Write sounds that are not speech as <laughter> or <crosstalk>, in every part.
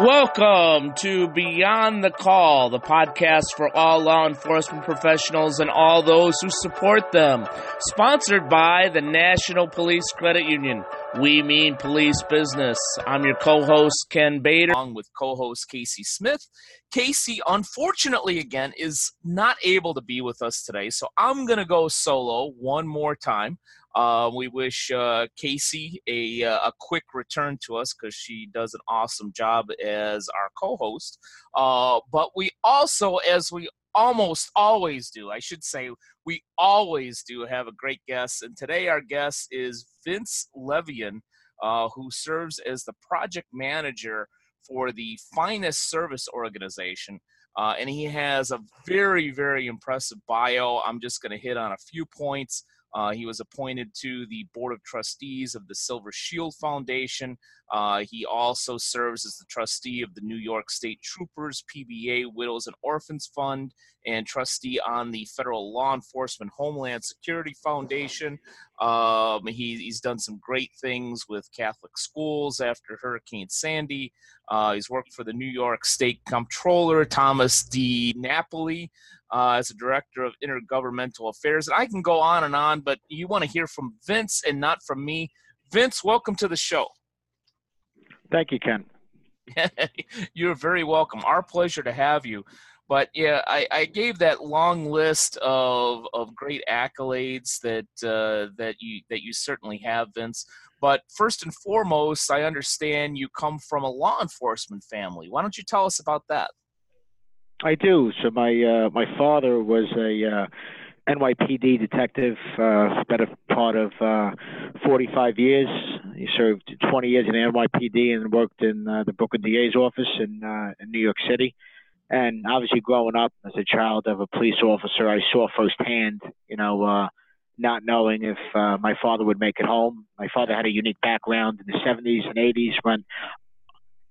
Welcome to Beyond the Call, the podcast for all law enforcement professionals and all those who support them. Sponsored by the National Police Credit Union. We mean police business. I'm your co-host Ken Bader, along with co-host Casey Smith. Casey, unfortunately, again, is not able to be with us today, so I'm gonna go solo one more time. Uh, we wish uh, Casey a, uh, a quick return to us because she does an awesome job as our co host. Uh, but we also, as we almost always do, I should say, we always do have a great guest. And today our guest is Vince LeVien, uh, who serves as the project manager for the Finest Service Organization. Uh, and he has a very, very impressive bio. I'm just going to hit on a few points. Uh, he was appointed to the Board of Trustees of the Silver Shield Foundation. Uh, he also serves as the trustee of the New York State Troopers PBA Widows and Orphans Fund and trustee on the Federal Law Enforcement Homeland Security Foundation. Um, he, he's done some great things with Catholic schools after Hurricane Sandy. Uh, he's worked for the New York State Comptroller, Thomas DiNapoli uh, as a director of intergovernmental affairs. And I can go on and on, but you want to hear from Vince and not from me. Vince, welcome to the show. Thank you, Ken. <laughs> You're very welcome. Our pleasure to have you. But yeah, I, I gave that long list of, of great accolades that uh, that you that you certainly have, Vince. But first and foremost, I understand you come from a law enforcement family. Why don't you tell us about that? I do. So my uh, my father was a uh, NYPD detective, uh, a part of uh, 45 years. He served 20 years in NYPD and worked in uh, the Brooklyn DA's office in, uh, in New York City. And obviously, growing up as a child of a police officer, I saw firsthand, you know, uh, not knowing if uh, my father would make it home. My father had a unique background in the 70s and 80s, went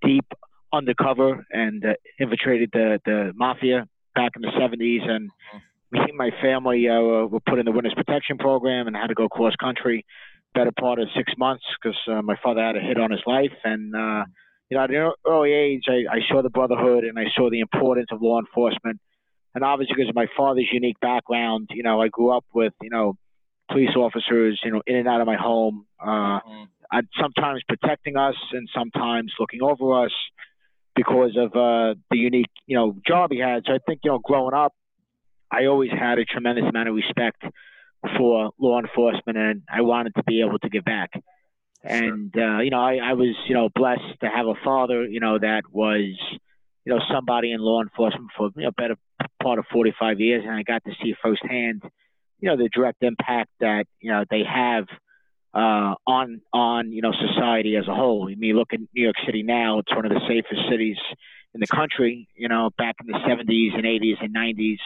deep undercover and uh, infiltrated the the mafia back in the 70s and me and my family uh, were put in the witness protection program and had to go cross country better part of six months because uh, my father had a hit on his life and uh you know at an early age I, I saw the brotherhood and I saw the importance of law enforcement and obviously because of my father's unique background you know I grew up with you know police officers you know in and out of my home uh mm-hmm. Sometimes protecting us and sometimes looking over us because of uh, the unique, you know, job he had. So I think, you know, growing up, I always had a tremendous amount of respect for law enforcement, and I wanted to be able to give back. And uh, you know, I, I was, you know, blessed to have a father, you know, that was, you know, somebody in law enforcement for you know a better part of 45 years, and I got to see firsthand, you know, the direct impact that you know they have uh, on on you know society as a whole. I mean, look at New York City now; it's one of the safest cities in the country. You know, back in the 70s and 80s and 90s,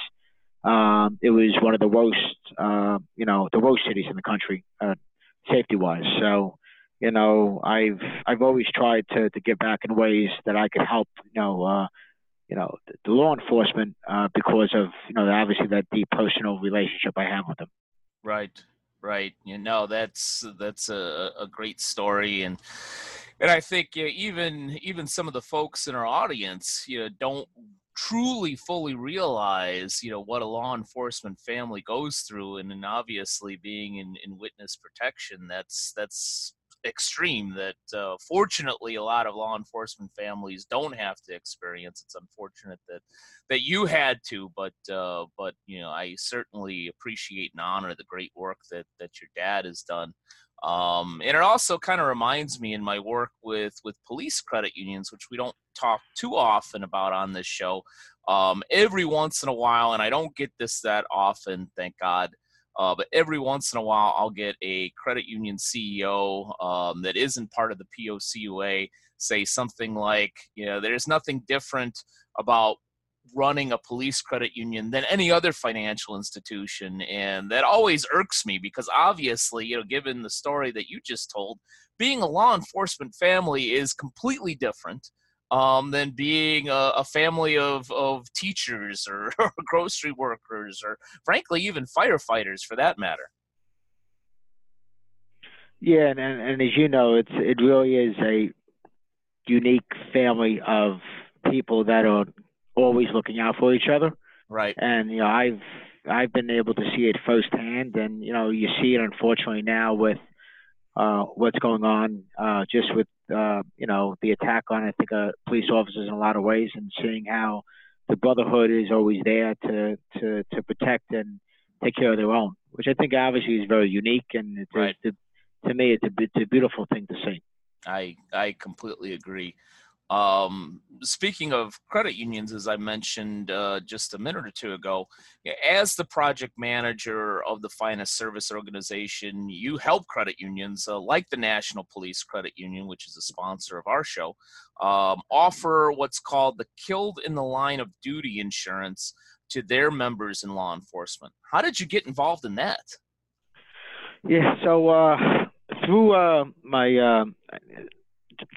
um, it was one of the worst, uh, you know, the worst cities in the country, uh, safety-wise. So, you know, I've I've always tried to to give back in ways that I could help. You know. Uh, you know, the, the law enforcement uh, because of you know obviously that deep personal relationship I have with them. Right, right you know that's that's a, a great story and and i think even even some of the folks in our audience you know don't truly fully realize you know what a law enforcement family goes through and, and obviously being in, in witness protection that's that's extreme that uh, fortunately a lot of law enforcement families don't have to experience. It's unfortunate that that you had to, but uh, but you know I certainly appreciate and honor the great work that that your dad has done. Um, and it also kind of reminds me in my work with with police credit unions, which we don't talk too often about on this show. Um, every once in a while, and I don't get this that often, thank God. Uh, but every once in a while, I'll get a credit union CEO um, that isn't part of the POCUA say something like, you know, there's nothing different about running a police credit union than any other financial institution. And that always irks me because obviously, you know, given the story that you just told, being a law enforcement family is completely different um, than being a, a, family of, of teachers or, <laughs> or, grocery workers or frankly even firefighters for that matter yeah and, and, and as you know it's it really is a unique family of people that are always looking out for each other. Right. And you know, I've I've been able to see it firsthand, and you know, you see it unfortunately now with uh, what's going on, uh, just with uh, you know the attack on I think uh, police officers in a lot of ways, and seeing how the brotherhood is always there to to to protect and take care of their own, which I think obviously is very unique, and it's, right. it's, to me it's a, it's a beautiful thing to see. I I completely agree. Um, speaking of credit unions, as I mentioned uh, just a minute or two ago, as the project manager of the finest service organization, you help credit unions uh, like the National Police Credit Union, which is a sponsor of our show, um, offer what's called the Killed in the Line of Duty insurance to their members in law enforcement. How did you get involved in that? Yeah, so uh, through uh, my uh,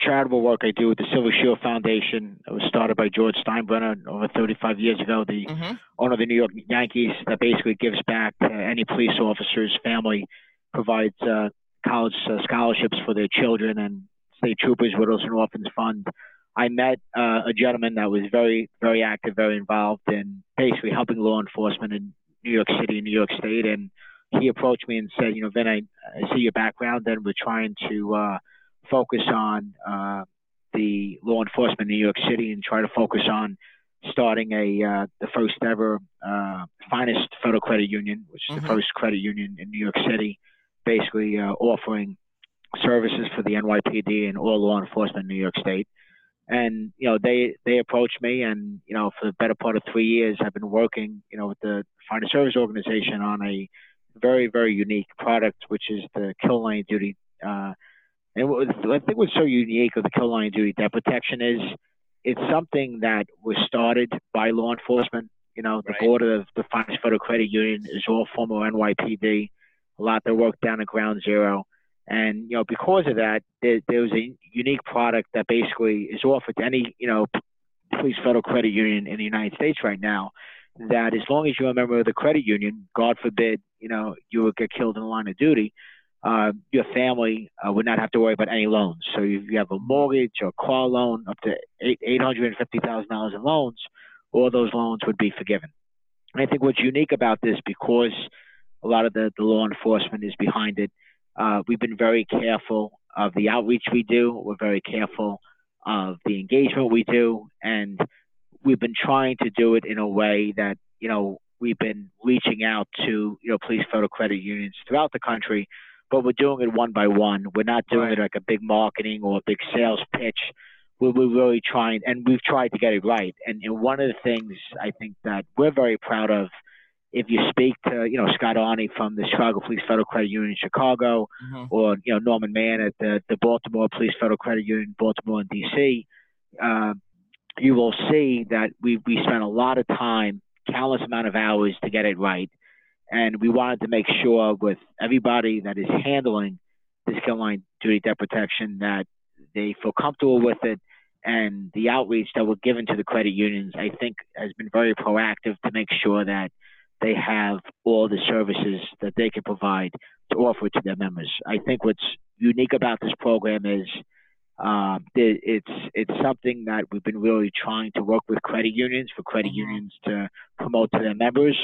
charitable work I do with the Silver Shield Foundation. It was started by George Steinbrenner over 35 years ago, the mm-hmm. owner of the New York Yankees, that basically gives back to any police officer's family, provides uh, college uh, scholarships for their children and state troopers, widows, and orphans fund. I met uh, a gentleman that was very, very active, very involved in basically helping law enforcement in New York City and New York State. And he approached me and said, you know, Vin, I, I see your background, and we're trying to uh, focus on uh, the law enforcement in New York City and try to focus on starting a uh, the first ever uh, finest federal credit union, which is mm-hmm. the first credit union in New York City, basically uh, offering services for the NYPD and all law enforcement in New York State. And you know they they approached me, and you know for the better part of three years, I've been working you know with the Finest Service Organization on a very very unique product, which is the kill line duty uh, and what was, I think what's so unique of the kill line duty debt protection is it's something that was started by law enforcement. You know, the right. board of the Finest Federal Credit Union is all former NYPD. A lot of that work down at Ground Zero, and you know because of that, there, there was a unique product that basically is offered to any you know police federal credit union in the United States right now. That as long as you're a member of the credit union, God forbid, you know you would get killed in the line of duty, uh, your family uh, would not have to worry about any loans. So if you have a mortgage or car loan up to eight hundred and fifty thousand dollars in loans, all those loans would be forgiven. I think what's unique about this, because a lot of the, the law enforcement is behind it, uh, we've been very careful of the outreach we do. We're very careful of the engagement we do, and we've been trying to do it in a way that you know we've been reaching out to you know police federal credit unions throughout the country but we're doing it one by one. We're not doing right. it like a big marketing or a big sales pitch. We're, we're really trying, and we've tried to get it right. And, and one of the things I think that we're very proud of, if you speak to, you know, Scott Arney from the Chicago Police Federal Credit Union in Chicago, mm-hmm. or you know Norman Mann at the, the Baltimore Police Federal Credit Union, Baltimore and D.C., uh, you will see that we we spent a lot of time, countless amount of hours to get it right and we wanted to make sure with everybody that is handling this line duty debt protection that they feel comfortable with it. And the outreach that we're given to the credit unions i think has been very proactive to make sure that they have all the services that they can provide to offer to their members. I think what's unique about this program is um, it's it's something that we've been really trying to work with credit unions for credit mm-hmm. unions to promote to their members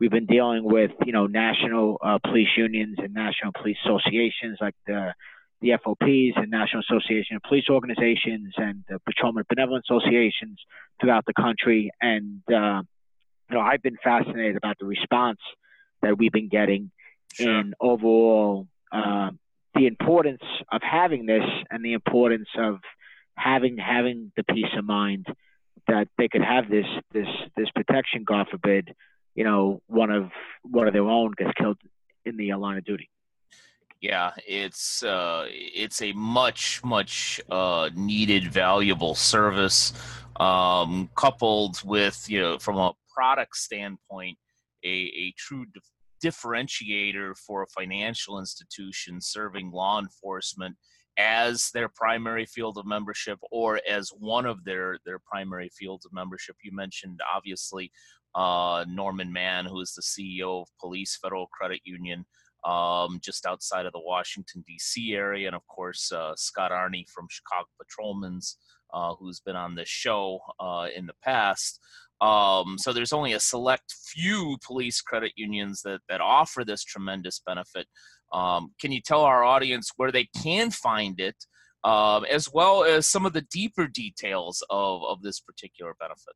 We've been dealing with, you know, national uh, police unions and national police associations like the the FOPs and National Association of Police Organizations and the Patrolman Benevolent Associations throughout the country. And, uh, you know, I've been fascinated about the response that we've been getting sure. and overall uh, the importance of having this and the importance of having having the peace of mind that they could have this this this protection, God forbid, you know one of one of their own gets killed in the line of duty. Yeah, it's uh, it's a much much uh, needed, valuable service, um, coupled with you know from a product standpoint, a, a true dif- differentiator for a financial institution serving law enforcement as their primary field of membership or as one of their their primary fields of membership. You mentioned obviously uh, Norman Mann, who is the CEO of Police Federal Credit Union. um, just outside of the Washington, D.C. area. And of course, uh, Scott Arney from Chicago Patrolmen's, uh, who's been on this show uh, in the past. Um, so there's only a select few police credit unions that, that offer this tremendous benefit. Um, can you tell our audience where they can find it, um, as well as some of the deeper details of, of this particular benefit?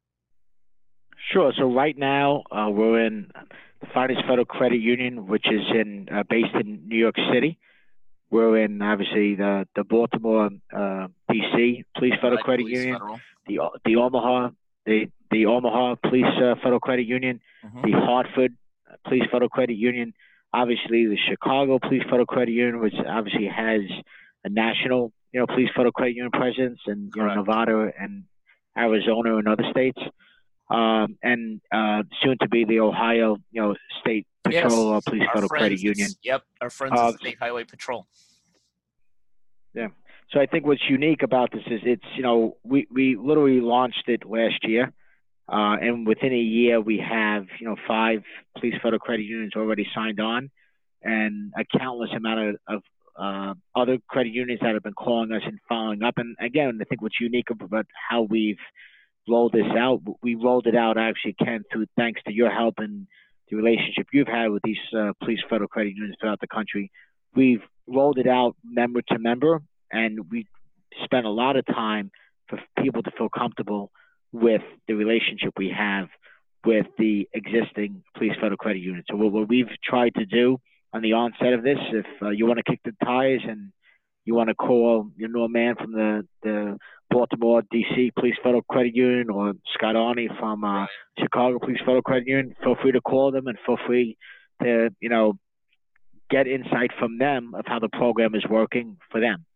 Sure. So right now uh, we're in the Finest Federal Credit Union, which is in uh, based in New York City. We're in obviously the the Baltimore, uh, D.C. Police Federal right, Credit Police Union, Federal. the the Omaha, the the Omaha Police uh, Federal Credit Union, mm-hmm. the Hartford Police Federal Credit Union, obviously the Chicago Police Federal Credit Union, which obviously has a national you know police federal credit union presence, and you know Nevada and Arizona and other states um, and uh, soon to be the Ohio, you know, State Patrol yes, Police Federal Credit Union. Yep, our friends uh, State Highway Patrol. Yeah. So I think what's unique about this is it's you know we we literally launched it last year, uh, and within a year we have you know five police federal credit unions already signed on, and a countless amount of, of uh, other credit unions that have been calling us and following up. And again, I think what's unique about how we've roll this out. We rolled it out actually, Ken, through thanks to your help and the relationship you've had with these uh, police federal credit unions throughout the country. We've rolled it out member to member, and we spent a lot of time for people to feel comfortable with the relationship we have with the existing police federal credit union. So what, what we've tried to do on the onset of this, if uh, you want to kick the tires and you want to call Norman Mann from the, the Baltimore, D.C. Police Federal Credit Union or Scott Arney from uh, Chicago Police Federal Credit Union, feel free to call them and feel free to, you know, get insight from them of how the program is working for them.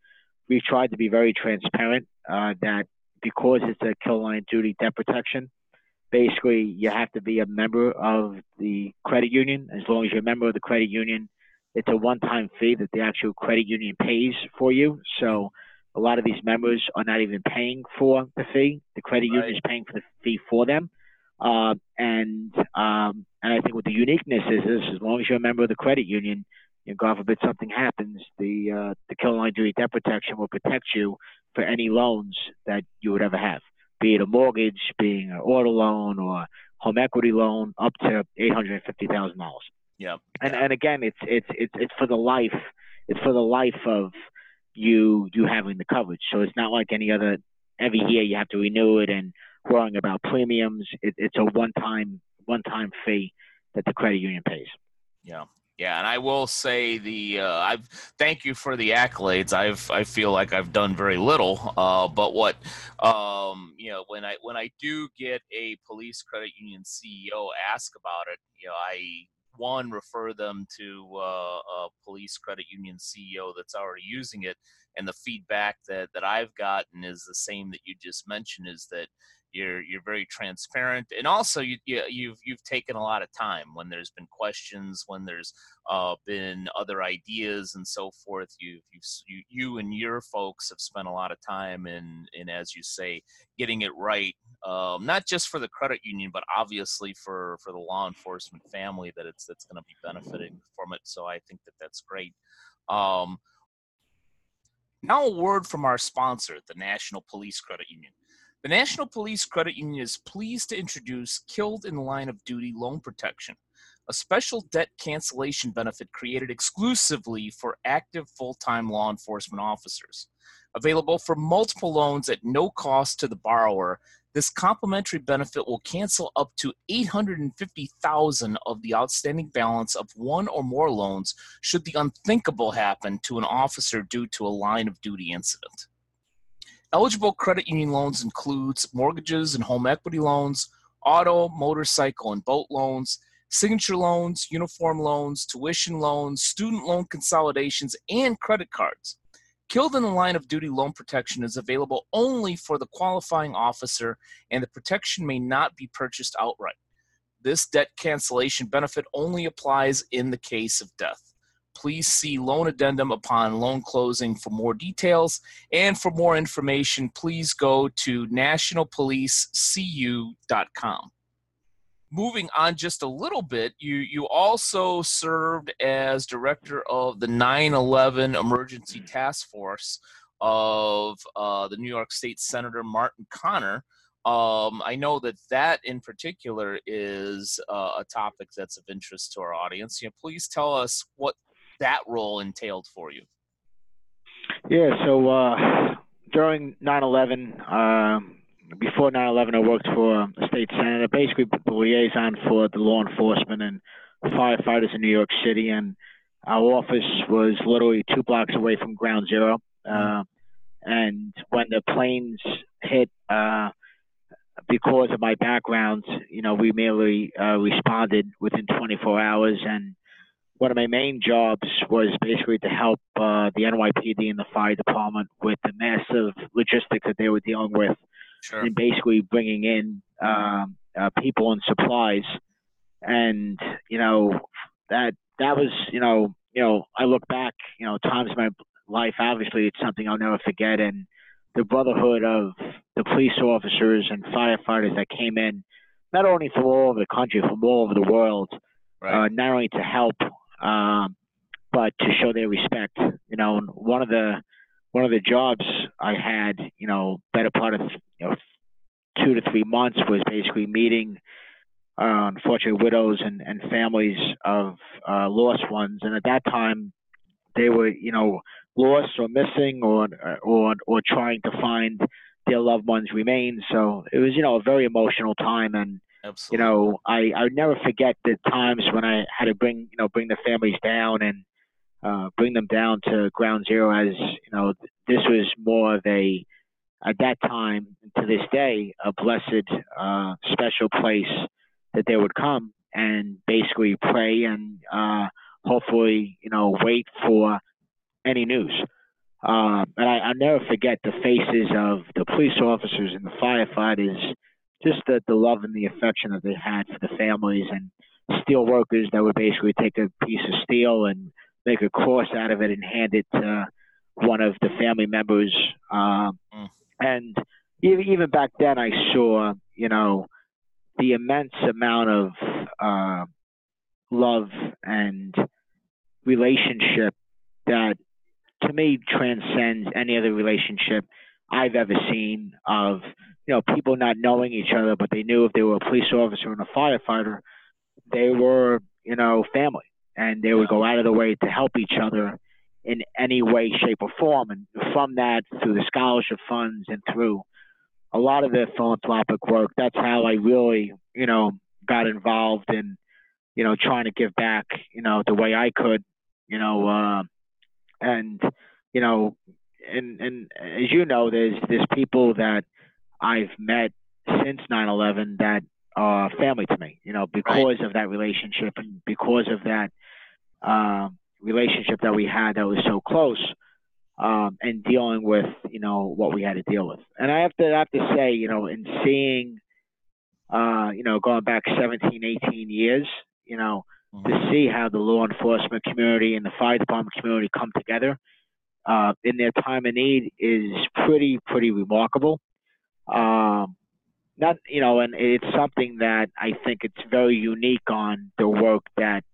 We've tried to be very transparent uh, that because it's a kill line duty debt protection, basically you have to be a member of the credit union. As long as you're a member of the credit union, it's a one-time fee that the actual credit union pays for you. So a lot of these members are not even paying for the fee. The credit right. union is paying for the fee for them. Uh, and um, and I think what the uniqueness is is as long as you're a member of the credit union, and God forbid something happens, the uh, the Line Duty Debt Protection will protect you for any loans that you would ever have, be it a mortgage, being an auto loan or home equity loan, up to eight hundred and fifty thousand dollars. Yeah. And and again, it's it's it's it's for the life. It's for the life of you you having the coverage. So it's not like any other. Every year you have to renew it and worrying about premiums. It, it's a one time one time fee that the credit union pays. Yeah. Yeah, and I will say the uh, I've thank you for the accolades. I've I feel like I've done very little, uh, but what um, you know when I when I do get a police credit union CEO ask about it, you know I one refer them to uh, a police credit union CEO that's already using it, and the feedback that that I've gotten is the same that you just mentioned is that you're you're very transparent and also you, you have you've, you've taken a lot of time when there's been questions when there's uh, been other ideas and so forth. You've, you've you, you and your folks have spent a lot of time in in as you say getting it right um, not just for the credit union but obviously for for the law enforcement family that it's that's going to be benefiting from it so i think that that's great. Um, now a word from our sponsor the national police credit union the National Police Credit Union is pleased to introduce Killed in Line of Duty Loan Protection, a special debt cancellation benefit created exclusively for active full time law enforcement officers. Available for multiple loans at no cost to the borrower, this complimentary benefit will cancel up to 850,000 of the outstanding balance of one or more loans should the unthinkable happen to an officer due to a line of duty incident. Eligible credit union loans includes mortgages and home equity loans, auto, motorcycle, and boat loans, signature loans, uniform loans, tuition loans, student loan consolidations, and credit cards. Killed in the line of duty loan protection is available only for the qualifying officer, and the protection may not be purchased outright. This debt cancellation benefit only applies in the case of death. Please see loan addendum upon loan closing for more details. And for more information, please go to nationalpolicecu.com. moving on just a little bit, you you also served as director of the 9/11 Emergency Task Force of uh, the New York State Senator Martin Connor. Um, I know that that in particular is uh, a topic that's of interest to our audience. You know, please tell us what that role entailed for you. Yeah, so uh, during 9/11, um, before 9/11, I worked for a state senator, basically the liaison for the law enforcement and firefighters in New York City, and our office was literally two blocks away from Ground Zero. Uh, and when the planes hit, uh, because of my background, you know, we merely uh, responded within 24 hours. And one of my main jobs was basically to help uh, the NYPD and the fire department with the massive logistics that they were dealing with, sure. and basically bringing in um, uh, people and supplies. And you know, that that was, you know, you know, I look back, you know, times in my life. Obviously, it's something I'll never forget, and the brotherhood of the police officers and firefighters that came in, not only from all over the country, from all over the world, right. uh, not only to help, um, but to show their respect. You know, one of the one of the jobs I had, you know, better part of you know two to three months was basically meeting uh, unfortunate widows and, and families of uh, lost ones. And at that time, they were, you know, lost or missing or or or trying to find their loved ones' remains. So it was, you know, a very emotional time, and Absolutely. you know, I I would never forget the times when I had to bring you know bring the families down and uh, bring them down to ground zero. As you know, this was more of a at that time to this day a blessed uh, special place that they would come and basically pray and uh, hopefully you know wait for any news. Um, and I, I'll never forget the faces of the police officers and the firefighters, just the, the love and the affection that they had for the families and steel workers that would basically take a piece of steel and make a cross out of it and hand it to one of the family members. Um, Mm. And even, even back then, I saw, you know, the immense amount of uh, love and relationship that to me transcends any other relationship I've ever seen of you know people not knowing each other but they knew if they were a police officer and a firefighter they were you know family. And they would go out of the way to help each other in any way shape or form. And from that through the scholarship funds and through a lot of the philanthropic work that's how I really you know got involved in you know trying to give back you know the way I could you know uh, and you know, and and as you know, there's there's people that I've met since 9/11 that are family to me. You know, because Right. of that relationship and because of that um, relationship that we had that was so close. Um, and dealing with you know what we had to deal with, and I have to I have to say you know in seeing, uh, you know going back 17, 18 years, you know Mhm. to see how the law enforcement community and the fire department community come together uh, in their time of need is pretty pretty remarkable. Um, not you know, and it's something that I think it's very unique on the work that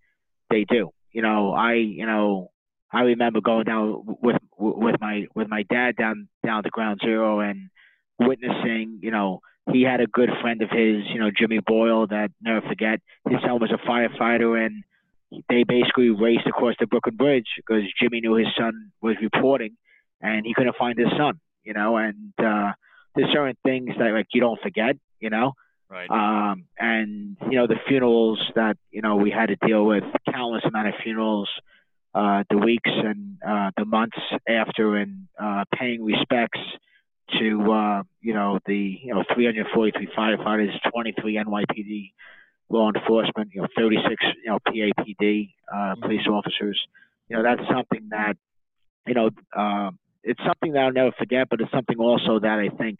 they do. You know, I you know I remember going down with with my with my dad down down to Ground Zero and witnessing you know he had a good friend of his, you know, Jimmy Boyle, that never forget. His son was a firefighter, and they basically raced across the Brooklyn Bridge because Jimmy knew his son was reporting, and he couldn't find his son, you know. And uh, there's certain things that like you don't forget, you know. Right. Um, and you know the funerals that you know we had to deal with, countless amount of funerals, uh, the weeks and uh, the months after, and uh, paying respects to uh, you know the you know 343 firefighters, 23 NYPD law enforcement, you know 36 you know PAPD uh, police officers. You know that's something that you know uh, it's something that I'll never forget, but it's something also that I think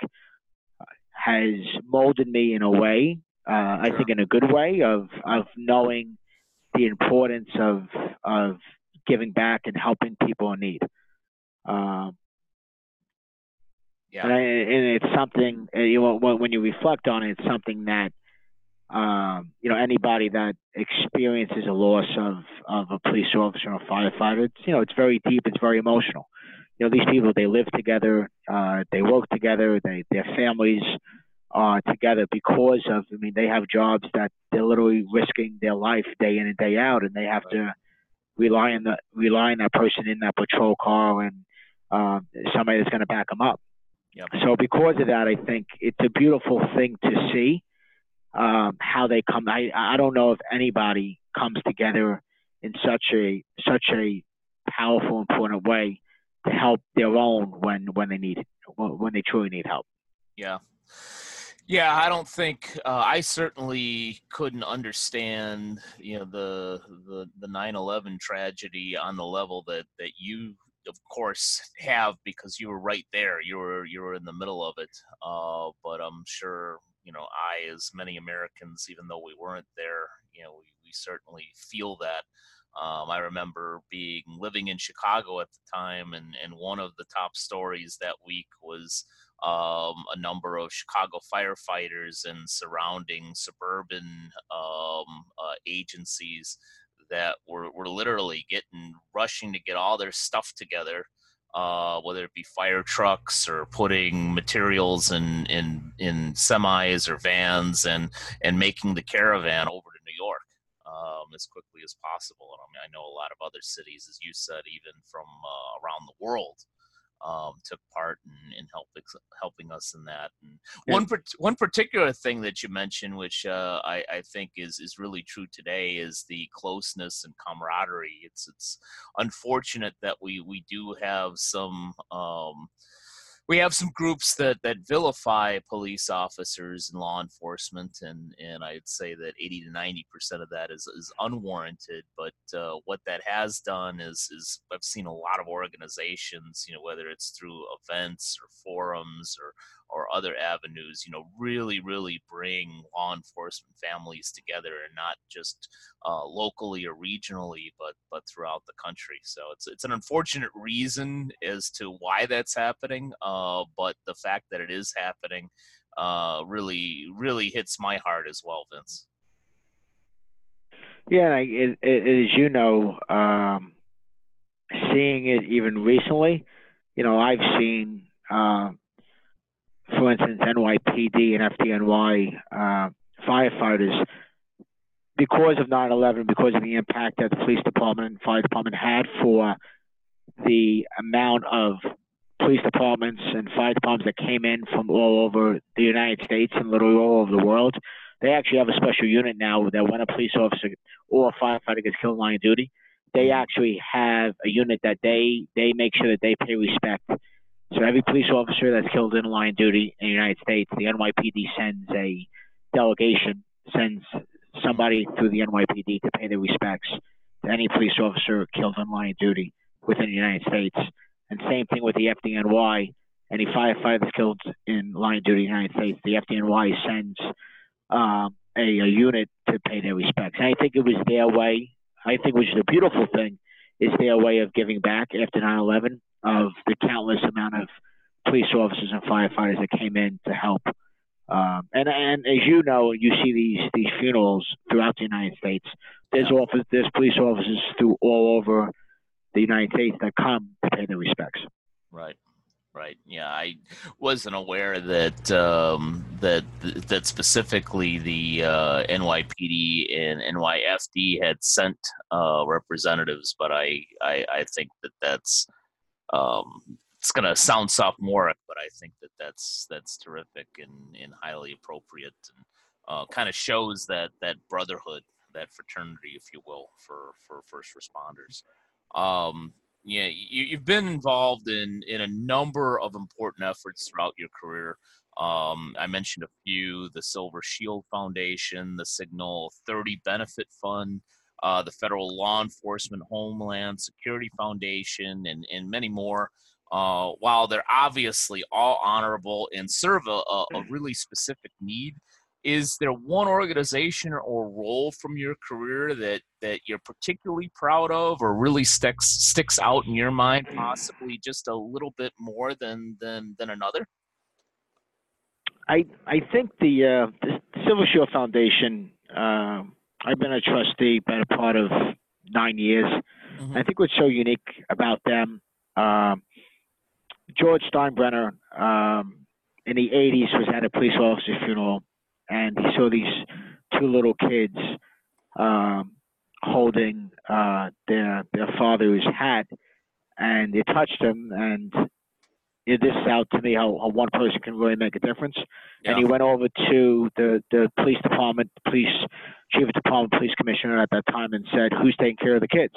has molded me in a way. Uh, I think in a good way of of knowing the importance of of giving back and helping people in need. Um, Yeah. and, I, and it's something you know, when you reflect on it, it's something that um, you know, anybody that experiences a loss of, of a police officer or firefighter, it's, you know, it's very deep, it's very emotional. You know, these people, they live together, uh, they work together, they, their families are together because of, I mean, they have jobs that they're literally risking their life day in and day out, and they have to rely on the rely on that person in that patrol car and um, somebody that's going to back them up. Yep. So because of that, I think it's a beautiful thing to see um, how they come. I I don't know if anybody comes together in such a such a powerful, important way to help their own when when they need when they truly need help. Yeah. Yeah, I don't think uh, I certainly couldn't understand, you know, the the the 9/11 tragedy on the level that that you of course have because you were right there. You were you were in the middle of it. Uh, but I'm sure you know I, as many Americans, even though we weren't there, you know, we, we certainly feel that. Um, I remember being living in Chicago at the time, and and one of the top stories that week was um, a number of Chicago firefighters and surrounding suburban um, uh, agencies that were, were literally getting rushing to get all their stuff together uh, whether it be fire trucks or putting materials in, in in semis or vans and and making the caravan over to New York um, as quickly as possible. And I mean, I know a lot of other cities, as you said, even from uh, around the world, um, took part in, in helping helping us in that. And one one particular thing that you mentioned, which uh, I, I think is is really true today, is the closeness and camaraderie. It's it's unfortunate that we we do have some. Um, we have some groups that that vilify police officers and law enforcement, and and I'd say that 80 to 90 percent of that is is unwarranted. But uh, what that has done is is I've seen a lot of organizations, you know, whether it's through events or forums or or other avenues, you know, really, really bring law enforcement families together and not just uh, locally or regionally, but but throughout the country. So it's it's an unfortunate reason as to why that's happening, uh, but the fact that it is happening uh, really really hits my heart as well, Vince. Yeah, it, it, as you know, um, seeing it even recently, you know, I've seen. Uh, for instance, NYPD and FDNY uh, firefighters, because of 9/11, because of the impact that the police department and fire department had for the amount of police departments and fire departments that came in from all over the United States and literally all over the world. They actually have a special unit now that when a police officer or a firefighter gets killed in line of duty, they actually have a unit that they they make sure that they pay respect so every police officer that's killed in line duty in the United States, the NYPD sends a delegation, sends somebody through the NYPD to pay their respects to any police officer killed in line duty within the United States. And same thing with the FDNY. Any firefighter that's killed in line duty in the United States, the FDNY sends um, a, a unit to pay their respects. And I think it was their way. I think which is a beautiful thing is their way of giving back after 9/11 of the countless amount of police officers and firefighters that came in to help. Um, and and as you know, you see these these funerals throughout the United States. There's office, there's police officers through all over the United States that come to pay their respects. Right. Right. Yeah, I wasn't aware that um, that that specifically the uh, NYPD and NYFD had sent uh, representatives, but I, I, I think that that's um, it's going to sound sophomoric, but I think that that's that's terrific and, and highly appropriate, and uh, kind of shows that that brotherhood, that fraternity, if you will, for for first responders. Um, yeah, you, have been involved in in a number of important efforts throughout your career. Um, I mentioned a few: the Silver Shield Foundation, the Signal 30 Benefit Fund, uh, the Federal Law Enforcement Homeland Security Foundation, and, and many more. Uh, while they're obviously all honorable and serve a, a, a, really specific need, is there one organization or role from your career that, that you're particularly proud of or really sticks sticks out in your mind, possibly just a little bit more than than, than another? I I think the, uh, the Silver Shield Foundation. Uh, I've been a trustee, been a part of nine years. Mm-hmm. I think what's so unique about them, um, George Steinbrenner um, in the '80s was at a police officer's funeral, and he saw these two little kids um, holding uh, their their father's hat, and it touched him, and it, this is out to me how, how one person can really make a difference. Yeah. And he went over to the the police department, police chief of department, police commissioner at that time, and said, "Who's taking care of the kids?"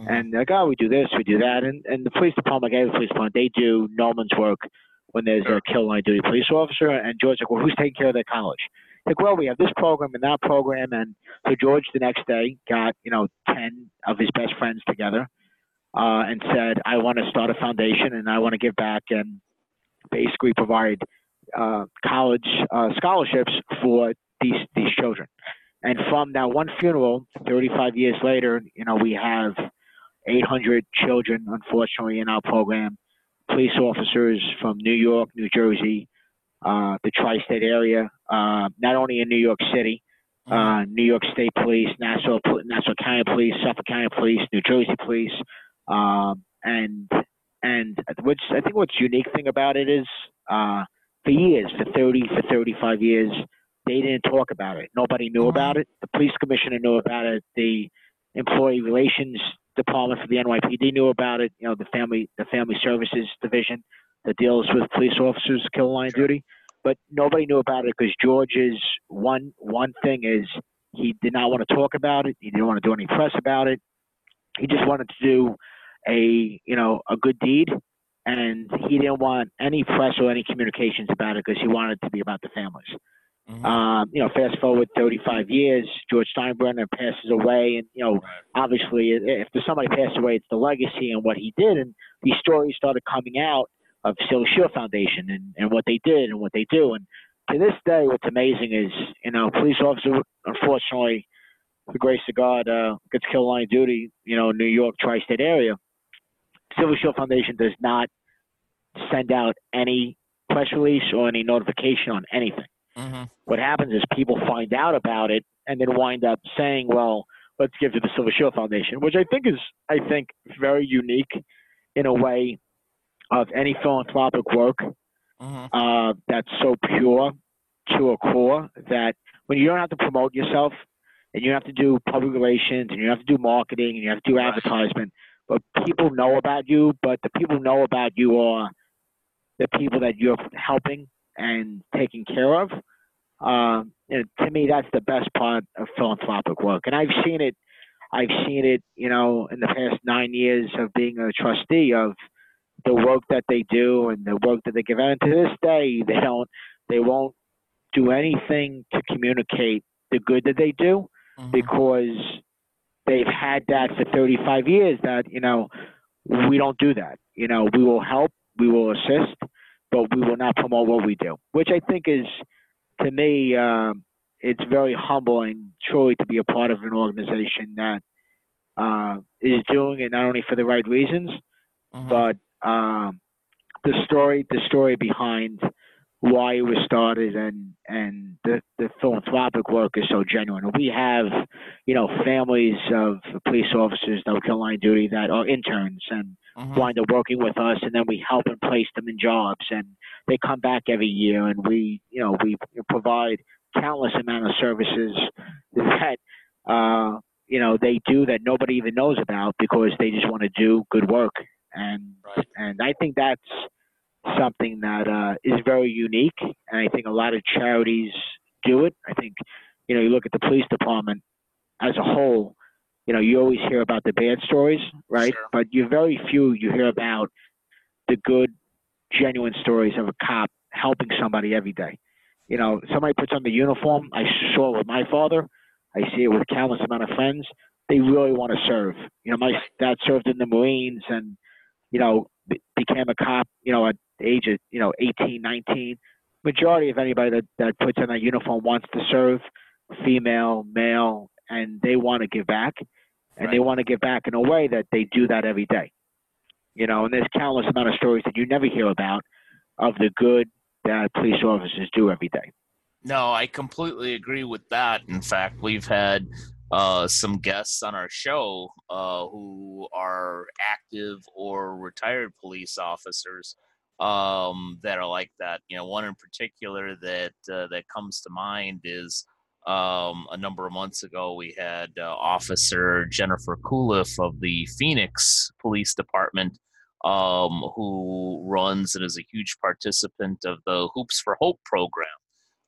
Mm-hmm. And like, oh, we do this, we do that, and and the police department gave the police department they do no man's work when there's a kill line duty police officer. And George's like, well, who's taking care of their college? Like, well, we have this program and that program, and so George the next day got you know ten of his best friends together uh, and said, I want to start a foundation and I want to give back and basically provide uh, college uh, scholarships for these these children. And from that one funeral, 35 years later, you know, we have 800 children, unfortunately, in our program. Police officers from New York, New Jersey, uh, the tri-state area, uh, not only in New York City, uh, mm-hmm. New York State Police, Nassau, Nassau County Police, Suffolk County Police, New Jersey Police, um, and and which I think what's unique thing about it is uh, for years, for 30, for 35 years, they didn't talk about it. Nobody knew mm-hmm. about it. The police commissioner knew about it. The employee relations department for the NYPD knew about it. You know, the family the family services division that deals with police officers kill line sure. duty, but nobody knew about it because George's one one thing is he did not want to talk about it. He didn't want to do any press about it. He just wanted to do a you know a good deed, and he didn't want any press or any communications about it because he wanted it to be about the families. Mm-hmm. Um, you know, fast forward 35 years, George Steinbrenner passes away, and you know, obviously, if there's somebody passed away, it's the legacy and what he did, and these stories started coming out of Silver Shield Foundation and, and what they did and what they do, and to this day, what's amazing is, you know, police officer, unfortunately, the grace of God, uh, gets killed line duty, you know, New York tri-state area. Silver Shield Foundation does not send out any press release or any notification on anything. Mm-hmm. What happens is people find out about it and then wind up saying, "Well, let's give to the Silver Shield Foundation," which I think is, I think, very unique in a way of any philanthropic work mm-hmm. uh, that's so pure to a core that when you don't have to promote yourself and you have to do public relations and you have to do marketing and you have to do advertisement, but people know about you, but the people know about you are the people that you're helping and taken care of. Um, and to me, that's the best part of philanthropic work. And I've seen it. I've seen it, you know, in the past nine years of being a trustee of the work that they do and the work that they give out. And to this day, they don't, they won't do anything to communicate the good that they do mm-hmm. because they've had that for 35 years that, you know, we don't do that. You know, we will help, we will assist, but we will not promote what we do, which I think is, to me, um, it's very humbling, truly, to be a part of an organization that uh, is doing it not only for the right reasons, mm-hmm. but um, the story, the story behind why it was started and and the, the philanthropic work is so genuine. We have, you know, families of police officers that kill line duty that are interns and mm-hmm. wind up working with us, and then we help and place them in jobs, and they come back every year, and we, you know, we provide countless amount of services <laughs> that, uh, you know, they do that nobody even knows about because they just want to do good work, and right. and I think that's something that uh, is very unique, and I think a lot of charities do it. I think, you know, you look at the police department as a whole. You know, you always hear about the bad stories, right? Sure. But you very few you hear about the good, genuine stories of a cop helping somebody every day. You know, somebody puts on the uniform. I saw it with my father. I see it with countless amount of friends. They really want to serve. You know, my dad served in the Marines, and you know, became a cop. You know, at the age of you know 18, 19. Majority of anybody that, that puts on that uniform wants to serve, female, male, and they want to give back, and right. they want to give back in a way that they do that every day. You know, and there's countless amount of stories that you never hear about of the good, that police officers do every day. No, I completely agree with that. In fact, we've had uh, some guests on our show uh, who are active or retired police officers um, that are like that. You know, one in particular that uh, that comes to mind is um, a number of months ago we had uh, Officer Jennifer Cooliff of the Phoenix Police Department. Um, who runs and is a huge participant of the Hoops for Hope program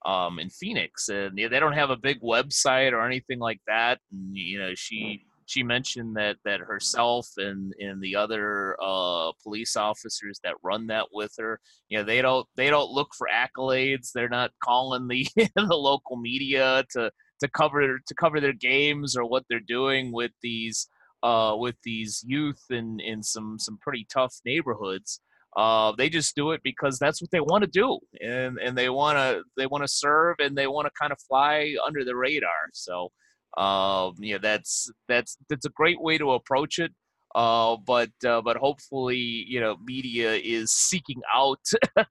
um, in Phoenix, and they don't have a big website or anything like that. And you know, she she mentioned that that herself and and the other uh, police officers that run that with her, you know, they don't they don't look for accolades. They're not calling the <laughs> the local media to to cover to cover their games or what they're doing with these uh, with these youth in in some some pretty tough neighborhoods. Uh, they just do it because that's what they want to do, and and they want to they want to serve and they want to kind of fly under the radar. So, uh, yeah, that's that's that's a great way to approach it. Uh, but uh, but hopefully, you know, media is seeking out <laughs>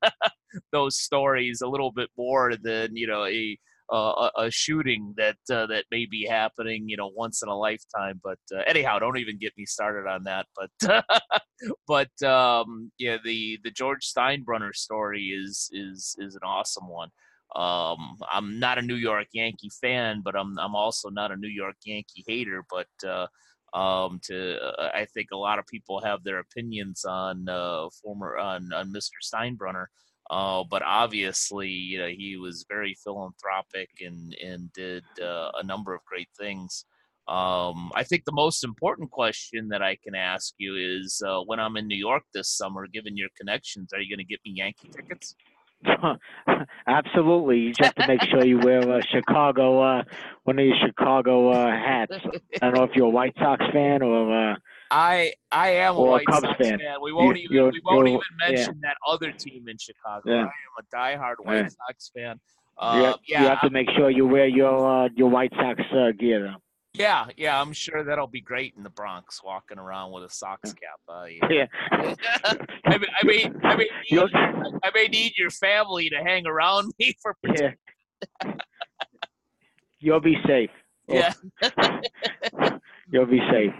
those stories a little bit more than you know a uh, a, a, shooting that uh, that may be happening, you know, once in a lifetime. But uh, anyhow, don't even get me started on that. But <laughs> but um, yeah, the the George Steinbrenner story is is is an awesome one. Um, I'm not a New York Yankee fan, but I'm I'm also not a New York Yankee hater. But uh, um, to uh, I think a lot of people have their opinions on uh, former on on Mr. Steinbrenner. Uh, but obviously, you know, he was very philanthropic and and did uh, a number of great things. Um, I think the most important question that I can ask you is uh, when I'm in New York this summer, given your connections, are you going to get me Yankee tickets? <laughs> Absolutely. You just have to make sure you wear a Chicago, uh, one of your Chicago uh, hats. I don't know if you're a White Sox fan or uh, I I am a White Cubs Sox fan. fan. We won't you, even we won't even mention yeah. that other team in Chicago. Yeah. I am a diehard White yeah. Sox fan. Uh, you, have, yeah, you have to make sure you wear your uh, your White Sox uh, gear. Though. Yeah, yeah, I'm sure that'll be great in the Bronx, walking around with a Sox cap. Uh, yeah. <laughs> I mean, I mean, I mean, <laughs> I may need your family to hang around <laughs> me for. Yeah. You'll be safe. Yeah. You'll be safe.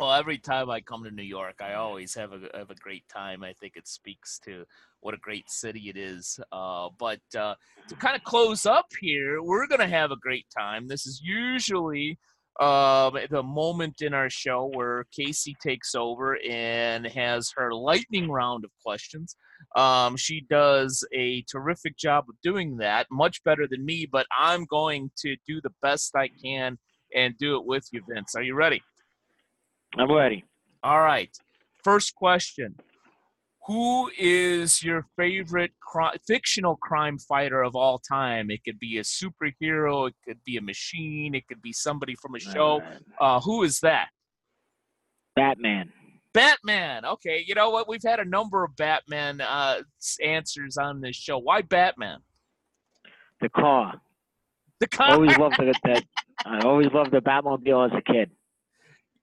Well, every time I come to New York, I always have a have a great time. I think it speaks to what a great city it is. Uh, but uh, to kind of close up here, we're gonna have a great time. This is usually um, the moment in our show where Casey takes over and has her lightning round of questions. Um, she does a terrific job of doing that, much better than me. But I'm going to do the best I can and do it with you, Vince. Are you ready? I'm ready. All right. First question. Who is your favorite cri- fictional crime fighter of all time? It could be a superhero, it could be a machine, it could be somebody from a show. Uh, who is that? Batman. Batman. Okay, you know what? We've had a number of Batman uh, answers on this show. Why Batman? The car. The car. <laughs> I Always loved the, that. I always loved the Batmobile as a kid.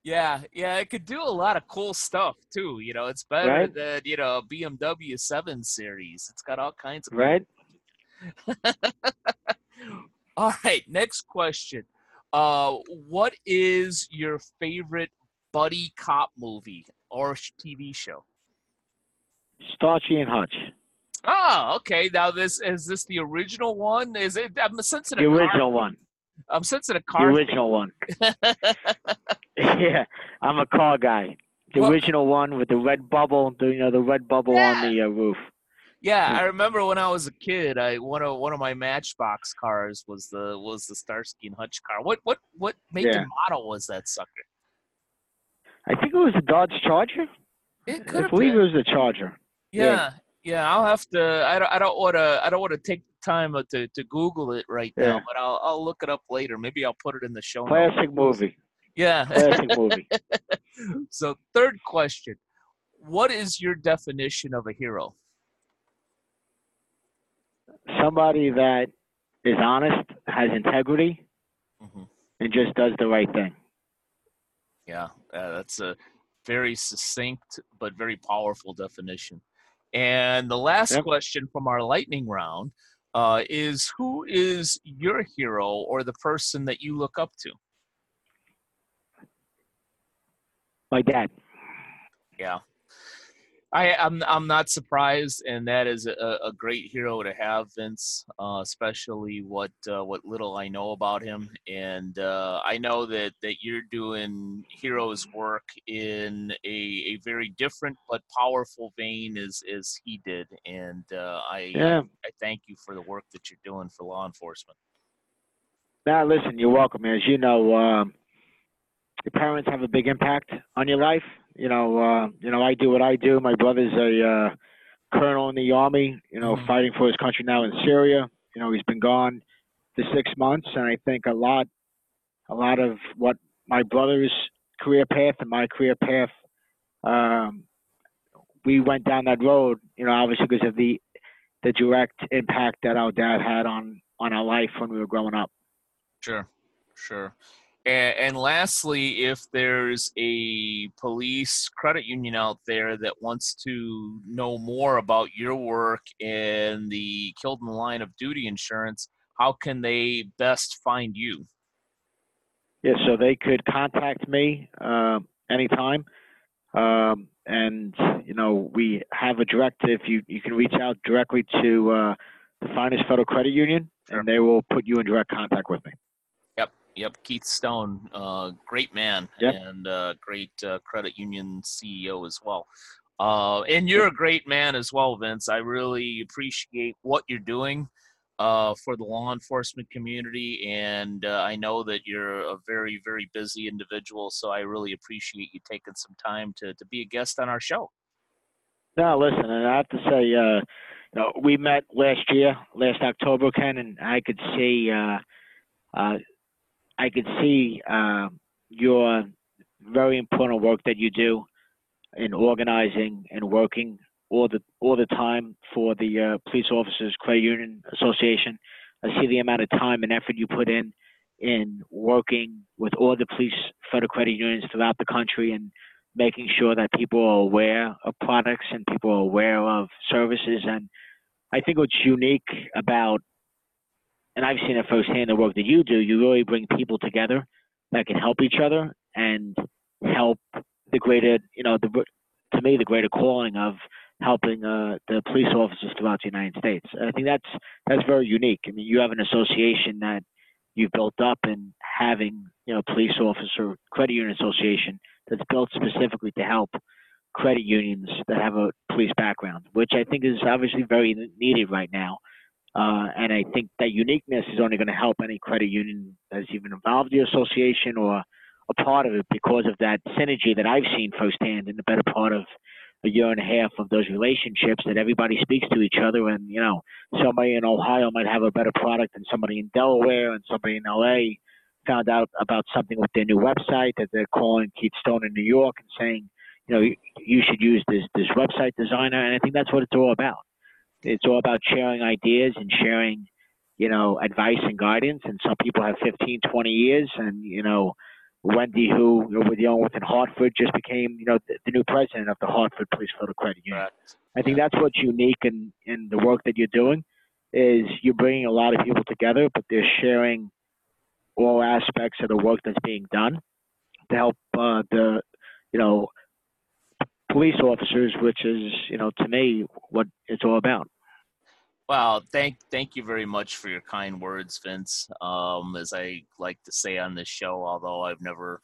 Yeah, yeah, it could do a lot of cool stuff too. You know, it's better right? than you know BMW Seven Series. It's got all kinds of right. <laughs> all right, next question. Uh, what is your favorite buddy cop movie or TV show? Starsky and Hutch. Oh, okay. Now this is this the original one? Is it? I'm sensing the original one. I'm sensing a car. The original one. <laughs> yeah, I'm a car guy. The well, original one with the red bubble, the, you know, the red bubble yeah. on the uh, roof. Yeah, I remember when I was a kid. I one of one of my Matchbox cars was the was the Starsky and Hutch car. What what what make yeah. and model was that sucker? I think it was a Dodge Charger. It could I believe been. it was a Charger. Yeah, yeah, yeah. I'll have to. I don't. I don't want to. I don't want to take time to, to Google it right yeah. now, but I'll I'll look it up later. Maybe I'll put it in the show. Classic notes. movie. Yeah. Classic movie. <laughs> so third question. What is your definition of a hero? Somebody that is honest, has integrity, mm-hmm. and just does the right thing. Yeah, uh, that's a very succinct but very powerful definition. And the last Yep. question from our lightning round uh, is who is your hero or the person that you look up to? My dad. Yeah. I, I'm I'm not surprised, and that is a, a great hero to have, Vince. Uh, especially what uh, what little I know about him, and uh, I know that that you're doing heroes work in a, a very different but powerful vein as as he did, and uh, I Yeah. I thank you for the work that you're doing for law enforcement. Now, listen, you're welcome. As you know, um, your parents have a big impact on your life. You know, uh, you know, I do what I do. My brother's a uh, colonel in the army. You know, Mhm. fighting for his country now in Syria. You know, he's been gone for six months, and I think a lot, a lot of what my brother's career path and my career path, um, we went down that road. You know, obviously because of the the direct impact that our dad had on on our life when we were growing up. Sure, sure. And, and lastly, if there's a police credit union out there that wants to know more about your work and the killed in the line of duty insurance, how can they best find you? Yeah, so they could contact me uh, anytime. Um, and, you know, we have a direct, if you, you can reach out directly to uh, the Finest Federal Credit Union, Sure. and they will put you in direct contact with me. Yep. Keith Stone, uh, great man Yep. and uh, great uh, credit union CEO as well. Uh, and you're a great man as well, Vince. I really appreciate what you're doing uh, for the law enforcement community, and uh, I know that you're a very, very busy individual. So I really appreciate you taking some time to to be a guest on our show. No, listen, and I have to say, uh, you know, we met last year, last October, Ken, and I could see, uh, uh, I could see uh, your very important work that you do in organizing and working all the all the time for the uh, Police Officers Credit Union Association. I see the amount of time and effort you put in in working with all the police federal credit unions throughout the country and making sure that people are aware of products and people are aware of services. And I think what's unique about, and I've seen it firsthand, the work that you do, you really bring people together that can help each other and help the greater, you know, the to me the greater calling of helping uh, the police officers throughout the United States. And I think that's that's very unique. I mean, you have an association that you've built up and having, you know, police officer credit union association that's built specifically to help credit unions that have a police background, which I think is obviously very needed right now. Uh, and I think that uniqueness is only going to help any credit union that's even involved in the association or a part of it because of that synergy that I've seen firsthand in the better part of a year and a half of those relationships that everybody speaks to each other. And, you know, somebody in Ohio might have a better product than somebody in Delaware and somebody in LA found out about something with their new website that they're calling Keith Stone in New York and saying, you know, you, you should use this this website designer. And I think that's what it's all about. It's all about sharing ideas and sharing, you know, advice and guidance. And some people have 15, 20 years, and you know, Wendy, who you know, with within Hartford, just became, you know, the, the new president of the Hartford Police Federal Credit Union. Correct. I think that's what's unique in, in the work that you're doing is you're bringing a lot of people together, but they're sharing all aspects of the work that's being done to help uh, the, you know, police officers, which is, you know, to me, what it's all about. Well, thank thank you very much for your kind words, Vince. Um, as I like to say on this show, although I've never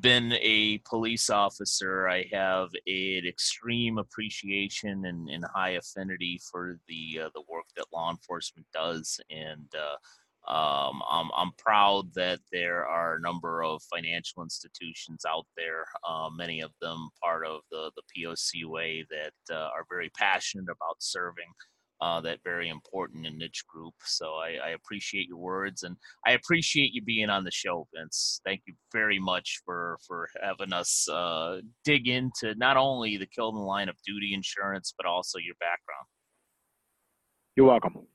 been a police officer, I have an extreme appreciation and, and high affinity for the uh, the work that law enforcement does, and uh, um, I'm I'm proud that there are a number of financial institutions out there, uh, many of them part of the the POCUA that uh, are very passionate about serving uh, that very important and niche group. So I, I, appreciate your words and I appreciate you being on the show, Vince. Thank you very much for for having us uh, dig into not only the the line of duty insurance, but also your background. You're welcome.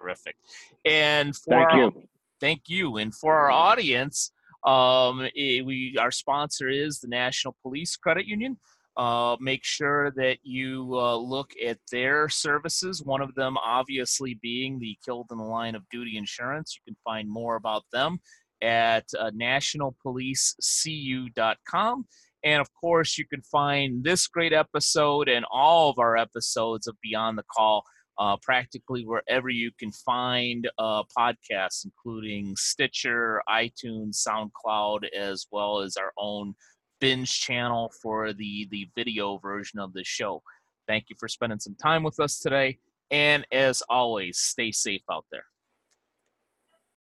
Terrific. And for thank our, you. Thank you. And for our audience, um, we our sponsor is the National Police Credit Union. uh, make sure that you uh, look at their services. One of them, obviously, being the Killed in the Line of Duty Insurance. You can find more about them at uh, nationalpolicecu.com. And of course, you can find this great episode and all of our episodes of Beyond the Call uh, practically wherever you can find uh, podcasts, including Stitcher, iTunes, SoundCloud, as well as our own binge channel for the the video version of the show. Thank you for spending some time with us today, and as always, stay safe out there.